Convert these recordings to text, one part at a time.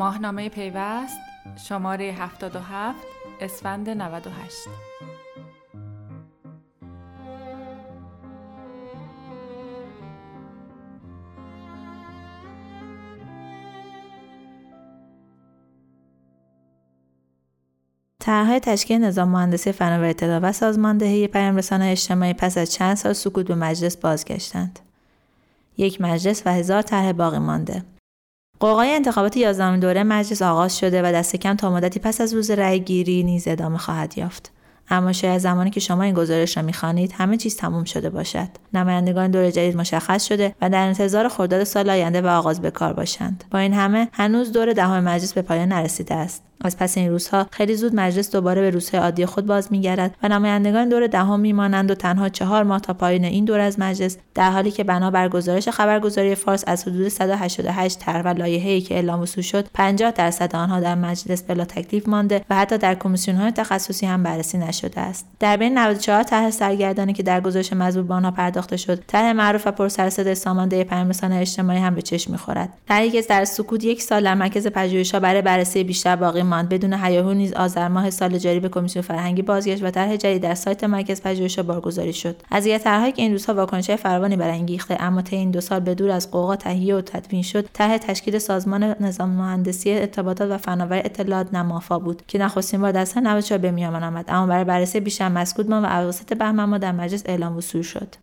ماهنامه پیوست شماره 77 اسفند 98 طرحهای تشکیل نظام مهندسی فناوری اطلاع و سازماندهی پیامرسانهای اجتماعی پس از چند سال سکوت به مجلس بازگشتند. یک مجلس و هزار طرح باقی مانده. قوقای انتخابات یازدهمین دوره مجلس آغاز شده و دست کم تا مدتی پس از روز رأی گیری نیز ادامه خواهد یافت. اما شاید زمانی که شما این گزارش را می‌خوانید همه چیز تموم شده باشد. نمایندگان دور جدید مشخص شده و در انتظار خرداد سال آینده و آغاز به کار باشند. با این همه هنوز دور دهم مجلس به پایان نرسیده است. از پس این روزها خیلی زود مجلس دوباره به روزهای عادی خود باز میگردد و نمایندگان دور دهم میمانند و تنها چهار ماه تا پایان این دور از مجلس در حالی که بنا بر گزارش خبرگزاری فارس از حدود 188 طرح و لایحه‌ای که اعلام وصول شد 50 درصد آنها در مجلس بلا تکلیف مانده و حتی در کمیسیون‌های تخصصی هم بررسی نشده است. در بین 94 طرح سرگردانی که در گزارش مذکور به آنها پرداخته شد طرح معروف و پرسر سامانده پیامرسان اجتماعی هم به چشم می‌خورد. طرحی که در سکوت یک سال در مرکز پژوهش‌ها برای بررسی بیشتر باقی ماند. بدون هیاهو نیز آذر ماه سال جاری به کمیسیون فرهنگی بازگشت و طرح جدید در سایت مرکز پژوهش بارگذاری شد. از یه طرحهایی که این روزها واکنشهای فراوانی برانگیخته اما طی این دو سال به دور از قوقا تهیه و تدوین شد طرح تشکیل سازمان نظام مهندسی ارتباطات و فناوری اطلاعات نمافا بود که نخستین بار در سال 94 به میان آمد. اما برای بررسی بیشتر مسکوت ماند و اواسط بهمن در مجلس اعلام وصول شد.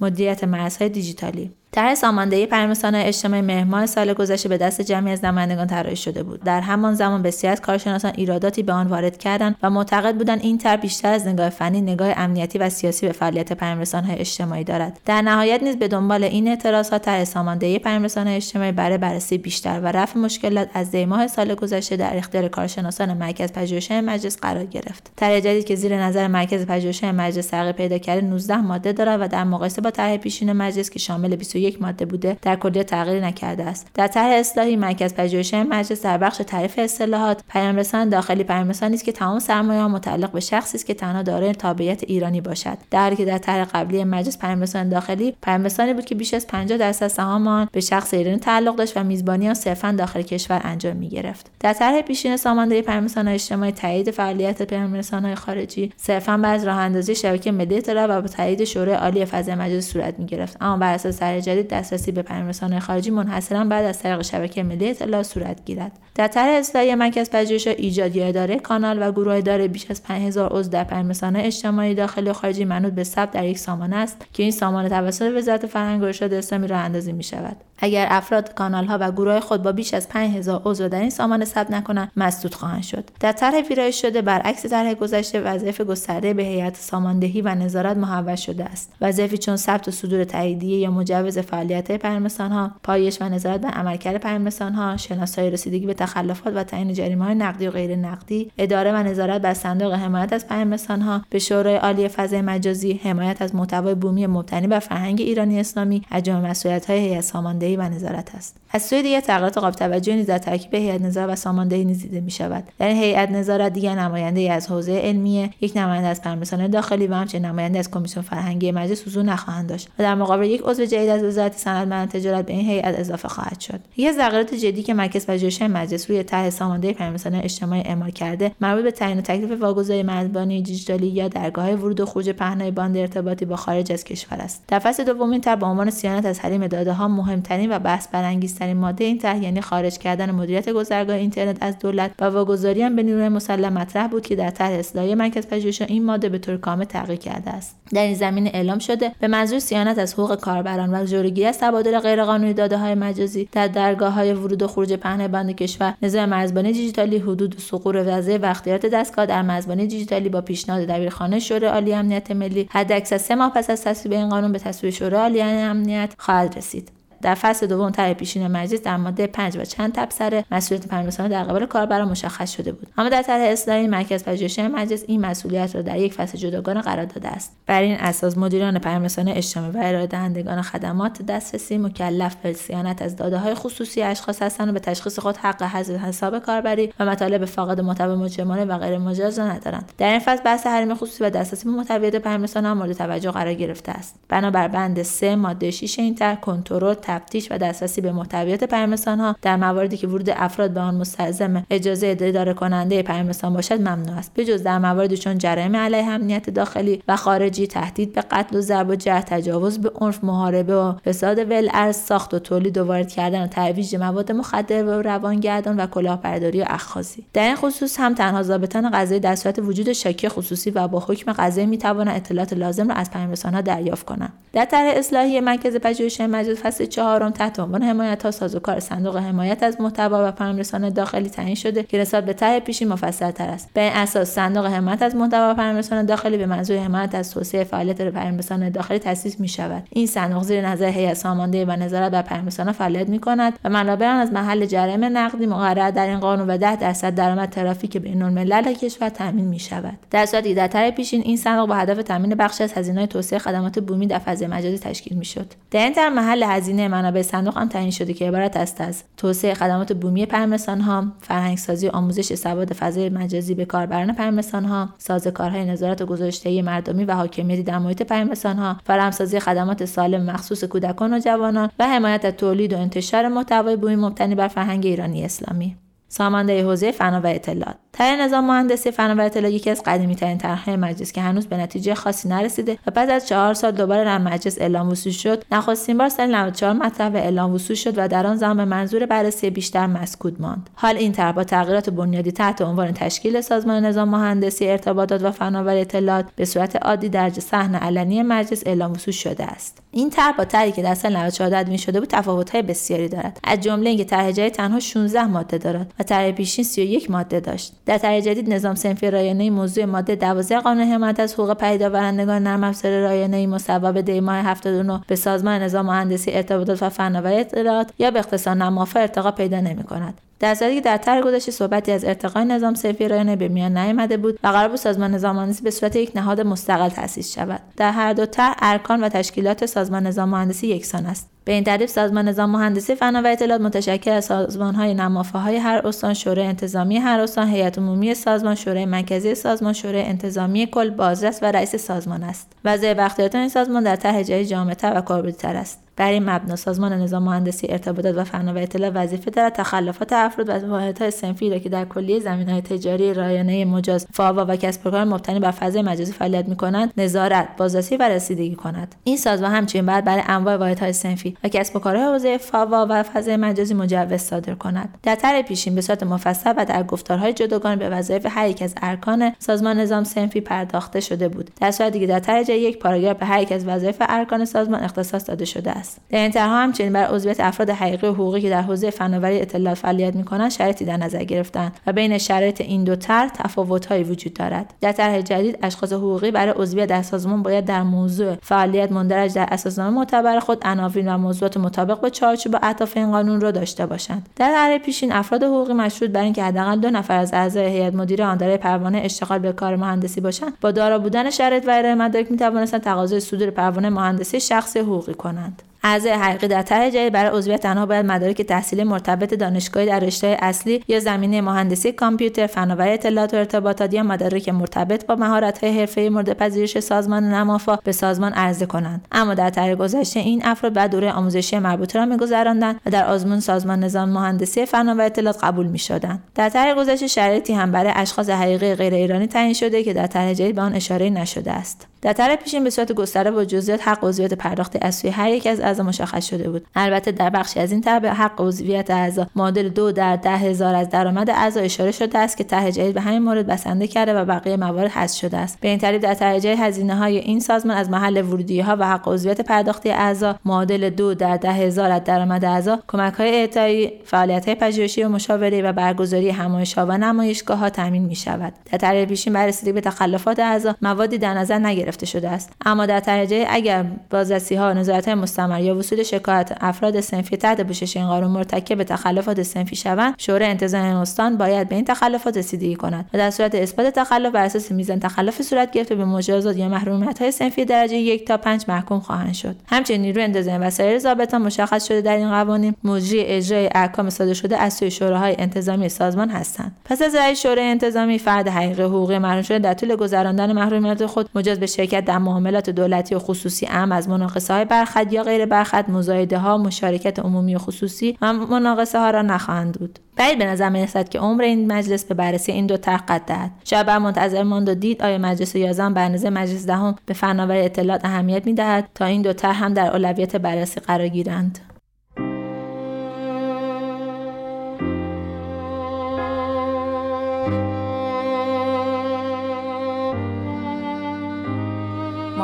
مدیریت مرزهای دیجیتالی طرح ساماندهی پرمسان اجتماعی مهماه سال گذشته به دست جمعی از نمایندگان طراحی شده بود. در همان زمان بسیاری از کارشناسان ایراداتی به آن وارد کردند و معتقد بودند این طرح بیشتر از نگاه فنی نگاه امنیتی و سیاسی به فعالیت پیامرسانهای اجتماعی دارد. در نهایت نیز به دنبال این اعتراضات طرح ساماندهی پیامرسانهای اجتماعی برای بررسی بیشتر و رفع مشکلات از دی ماه سال گذشته در اختیار کارشناسان مرکز پژوهش‌های مجلس قرار گرفت. طرح جدید که زیر نظر مرکز پژوهش‌های مجلس تغییر پیدا کرده 19 ماده دارد و در مقایسه با طرح پیشین مجلس که شامل 21 یک ماده بوده در کلیت تغییری نکرده است. در طرح اصلاحی مرکز پژوهش مجلس در بخش تعریف اصطلاحات پیامرسان داخلی پیامرسانی است که تمام سرمایه متعلق به شخصی است که تنها دارای تابعیت ایرانی باشد. در حالی که در طرح قبلی مجلس پیامرسان داخلی پیامرسانی بود که بیش از 50 درصد سهام آن به شخص ایرانی تعلق داشت و میزبانی آن صرفا داخل کشور انجام می گرفت در طرح پیشین ساماندهی پیامرسان اجتماعی تایید فعالیت پیامرسان خارجی صرفا از راه اندازی شبکه ملی اطلاع و با تایید شورای عالی فضای مجلس صورت می گرفت اما بر اساس طرح جدید دسترسی به پیامرسانهای خارجی منحصرا بعد از طریق شبکه ملی اطلاع صورت گیرد. در طرح اصلاحی مرکز پژوهش ایجاد یا اداره کانال و گروه اداره بیش از 5000 عضو در پیامرسانهای اجتماعی داخلی و خارجی منوط به ثبت در یک سامانه است که این سامانه توسط وزارت فرهنگ و ارشاد اسلامی راه اندازی می شود اگر افراد کانال ها و گروه خود با بیش از 5000 عضو در این سامانه ثبت نکنند مسدود خواهند شد. در طرح ویرایش شده برعکس طرح گذشته وظایف گسترده به هیئت ساماندهی و نظارت محول شده است. وظایفی چون ثبت و صدور تاییدیه یا مجوز فعالیت پیامرسان ها پایش و نظارت بر عملکرد پیامرسان ها شناسایی رسیدگی به تخلفات و تعیین جریمه های نقدی و غیر نقدی اداره و نظارت بر صندوق حمایت از پیامرسان ها به شورای عالی فضای مجازی حمایت از محتوای بومی مبتنی بر فرهنگ ایرانی اسلامی از جمله مسئولیت های هیئت ساماندهی و نظارت است. از سوی دیگر تغییرات قابل توجهی نیز در ترکیب هیئت نظارت و ساماندهی نیز دیده می شود در این هیئت نظارت دیگر نماینده از حوزه علمیه یک نماینده از پیامرسان داخلی و همچنین نماینده از کمیسیون فرهنگی مجلس حضور نخواهند داشت و در مقابل یک عضو جدید از وزارت صنعت تجارت به این هیئت اضافه خواهد شد. یکی از جدی که مرکز پژوهش‌های مجلس روی طرح سامانده پیامرسان اجتماعی اعمال کرده مربوط به تعیین تکلیف واگذاری مرزبانی دیجیتالی یا درگاه ورود و خروج پهنای باند ارتباطی با خارج از کشور است. در فصل دوم این طرح به عنوان صیانت از حریم داده ها مهمترین و بحث برانگیزترین ماده این طرح یعنی خارج کردن مدیریت گذرگاه اینترنت از دولت و واگذاری هم به نیروی مسلح مطرح بود که در طرح اصلاحی مرکز پژوهش این ماده به طور کامل تغییر کرده است. در این زمینه اعلام شده به منظور صیانت از حقوق کاربران و جلوگیری از تبادل غیرقانونی داده های مجازی در درگاه های ورود و خروج پهن بند کشور نظام مرزبانی دیجیتالی حدود و سقور وضعیت و اختیارات دستگاه در مرزبانی دیجیتالی با پیشنهاد دبیرخانه شورای عالی امنیت ملی حداکثر سه ماه پس از تصویب این قانون به تصویب شورای عالی امنیت خواهد رسید. در فصل دوم طرح پیشین مجلس در ماده 5 و چند تبصره مسئولیت پرمیسان در قبال کاربران مشخص شده بود. اما در طرح اصلاحی مرکز پژوهشی مجلس این مسئولیت را در یک فصل جداگانه قرار داده است. بر این اساس مدیران پیامرسان اجتماعی و ارائه دهندگان خدمات دسترسی مکلف به صیانت از داده های خصوصی اشخاص هستند و به تشخیص خود حق حذف حساب کاربری و مطالب فاقد محتوا مجرمانه و غیر مجاز ندارند. در این فصل بحث حریم خصوصی و دسترسی به محتویات پیامرسان هم مورد توجه قرار گرفته است. بنابر بند 3 ماده 6 این طرح کنترل تفتیش و دسترسی به محتویات پیامرسان ها در مواردی که ورود افراد به آن مستلزم اجازه اداره کننده پیامرسان باشد ممنوع است. بجز در مواردی چون جرایم علیه امنیت داخلی و خارجی تهدید به قتل و ضرب و جرح تجاوز به عنف محاربه و فساد ولعرض ساخت و تولید و وارد کردن و ترویج مواد مخدر و روانگردان و کلاهبرداری و اخاذی در این خصوص هم تنها ضابطان قضایی در صورت وجود شاکی خصوصی و با حکم قضایی می‌توانند اطلاعات لازم را از پیامرسانها دریافت کنند. در طرح اصلاحی مرکز پژوهش مجلس فصل چهارم تحت عنوان حمایت ها سازوکار صندوق حمایت از محتوا و پیامرسان داخلی تعیین شده که نسبت به طرح پیشین مفصل تر است. به این اساس صندوق حمایت از محتوا و پیامرسان داخلی به منظور حمایت از توسعه فعالیت پیامرسان داخلی تأسیس می شود این صندوق زیر نظر هیئت سامانده و نظارت بر پیامرسانها فعالیت می کند و منابع از محل جریمه نقدی مقرر در این قانون و 10 درصد درآمد ترافیک بین الملل کشور تامین می شود در صورتی در طرح پیشین این صندوق با هدف تامین بخشی از هزینه توسعه خدمات بومی در فضای مجازی تشکیل می شد در این محل هزینه منابع صندوق هم تعیین شده که عبارت است از توسعه خدمات بومی پیامرسان ها فرهنگسازی آموزش سواد فضای مجازی به کاربران پیامرسان ها سازوکارهای نظارت و گزارشدهی مردمی و حاکمیتی در محیط پیامرسان ها فراهمسازی خدمات سالم مخصوص کودکان و جوانان و حمایت از تولید و انتشار محتوای بومی مبتنی بر فرهنگ ایرانی اسلامی. سامانده حوزه فنا و اطلاعات. طرح نظام مهندسی فنا و اطلاعات یکی از قدیمی ترین طرحهای مجلس که هنوز به نتیجه خاصی نرسیده و پس از چهار سال دوباره در مجلس اعلام وصول شد نخستین بار سال 94 مطرح و اعلام وصول شد و در آن زمان منظور بررسی بیشتر مسکود ماند. حال این طرح با تغییرات بنیادی تحت عنوان تشکیل سازمان نظام مهندسی ارتباطات و فنا و اطلاعات به صورت عادی در صحن علنی مجلس اعلام وصول شده است. این طرح با طرحی که در سال 94 تدوین شده بود تفاوت‌های بسیاری دارد از جمله اینکه طرح جدید تنها 16 ماده دارد و طرح پیشین 31 ماده داشت. در طرح جدید نظام صنفی رایانه موضوع ماده 12 قانون حمایت از حقوق پیداورندگان نرم افزار رایانه مصوب دی ماه 79 به سازمان نظام مهندسی ارتباطات و فناوری اطلاعات یا به اختصار نمافا ارتقا پیدا نمی کند در صورتی که در طرح گذشته صحبتی از ارتقای نظام صرفی رایانه به میان نیامده بود و قرار بود سازمان نظام مهندسی به صورت یک نهاد مستقل تأسیس شود. در هر دو طرح ارکان و تشکیلات سازمان نظام مهندسی یکسان است. به این ترتیب سازمان نظام مهندسی فنا و اطلاعات متشکل از سازمانهای نمافه های هر استان شورای انتظامی هر استان هیئت عمومی سازمان شورای مرکزی سازمان شورای انتظامی کل بازرس و رئیس سازمان است. وضع اختیارات این سازمان در طرح جدید جامعتر و کاربردتر است. بر این مبنا سازمان نظام مهندسی ارتباطات و فنا و اطلاع وظیفه دارد. تخلفات افراد و واحدهای صنفی را که در کلیه های تجاری رایانه مجاز فاوا و کسب کار مبتنی بر فضای مجازی فعالیت می‌کنند نظارت بازرسی و رسیدگی کند. این سازمان همچنین باید برای انواع واحدهای صنفی و کسب و کارهای حوزه فاوا و فضای مجازی مجوز صادر کند. در طرح پیشین به صورت مفصل و در گفتارهای جداگانه به وظایف هر یک از ارکان سازمان نظام صنفی پرداخته شده بود. در صورتی که در طرح یک پاراگراف به هر یک از وظایف ارکان سازمان اختصاص داده شده است. در این همچنین بر عضویت افراد حقیقی و حقوقی که در حوزه فناوری اطلاعات فعالیت می‌کنند شرایطی در نظر گرفتن و بین شرایط این دو طرح تفاوتهایی وجود دارد. در طرح جدید اشخاص حقوقی برای عضویت در سازمان باید در موضوع فعالیت مندرج در اساسنامه معتبر خود عناوین و موضوعات مطابق با چارچوب اهداف این قانون را داشته باشند. در طرح پیشین افراد حقوقی مشروط بر اینکه حداقل دو نفر از اعضای هیئت مدیره آن دارای پروانه اشتغال به کار مهندسی باشند با دارا بودن شرایط و ارائه مدارک می‌توانستند تقاضای صدور پروانه مهندسی شخصی حقوقی کنند. اعضای حقیقی در طرح جدید برای عضویت تنها باید مدارک تحصیلی مرتبط دانشگاهی در رشته اصلی یا زمینه مهندسی کامپیوتر فناوری اطلاعات و ارتباطات یا مدارک مرتبط با مهارت‌های حرفه‌ای مورد پذیرش سازمان نمافا به سازمان عرضه کنند. اما در طرح گذشته این افراد بعد دوره آموزشی مربوطه را می‌گذراندند و در آزمون سازمان نظام مهندسی فنا و اطلاعات قبول می‌شدند. در طرح گذشته شرایطی هم برای اشخاص حقیقی غیر ایرانی تعیین شده که در طرح جدید به آن اشاره نشده است. در طرح پیشین به صورت گسترده با جزئیات حق عضویت پرداخت از سوی هر یک از اعضا مشخص شده بود. البته در بخشی از این طرح حق عضویت اعضا معادل دو در ده هزار از درآمد اعضا اشاره شده است که طرح جدید به همین مورد بسنده کرده و بقیه موارد حذف شده است. به این ترتیب در طرح جدید هزینه های این سازمان از محل ورودی ها و حق عضویت پرداختی اعضا معادل دو در ده هزار از درآمد اعضا کمک های اعطایی فعالیت های پژوهشی و مشاوره و برگزاری همایش ها و نمایشگاه ها تامین می شود در طرح پیشین بررسی به تخلفات اعضا موادی در نظر نگرفته شده است. اما در درجه اگر بازرسی ها نظارت مستمر یا وصول شکایت افراد سنفی تحت پوشش این قانون مرتکب تخلفات سنفی شوند شورای انتظامی استان باید به این تخلفات رسیدگی کند و در صورت اثبات تخلف بر اساس میزان تخلف صورت گرفته به مجازات یا محرومیت های سنفی درجه یک تا پنج محکوم خواهند شد. همچنین نیروی انتظامی و سایر ضابطان مشخص شده در این قوانین مجری اجرای احکام صادر شده از سوی شوراهای انتظامی سازمان هستند. پس از رأی شورای انتظامی فرد حقیقی حقوقی محروم شده در طول گذراندن محرومیت خود مجاز به مشارکت در معاملات دولتی و خصوصی ام از مناقصه های برخط یا غیر برخط مزایده ها مشارکت عمومی و خصوصی و مناقصه ها را نخواهند بود. بعید به نظر می‌رسد که عمر این مجلس به بررسی این دو طرح قد دهد. شاید بر منتظر ماند و دید آیا مجلس یازدهم بر مجلس دهم به فناوری اطلاعات اهمیت می‌دهد تا این دو طرح هم در اولویت بررسی قرار گیرند.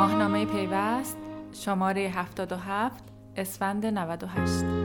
ماهنامه پیوست شماره 77 اسفند 98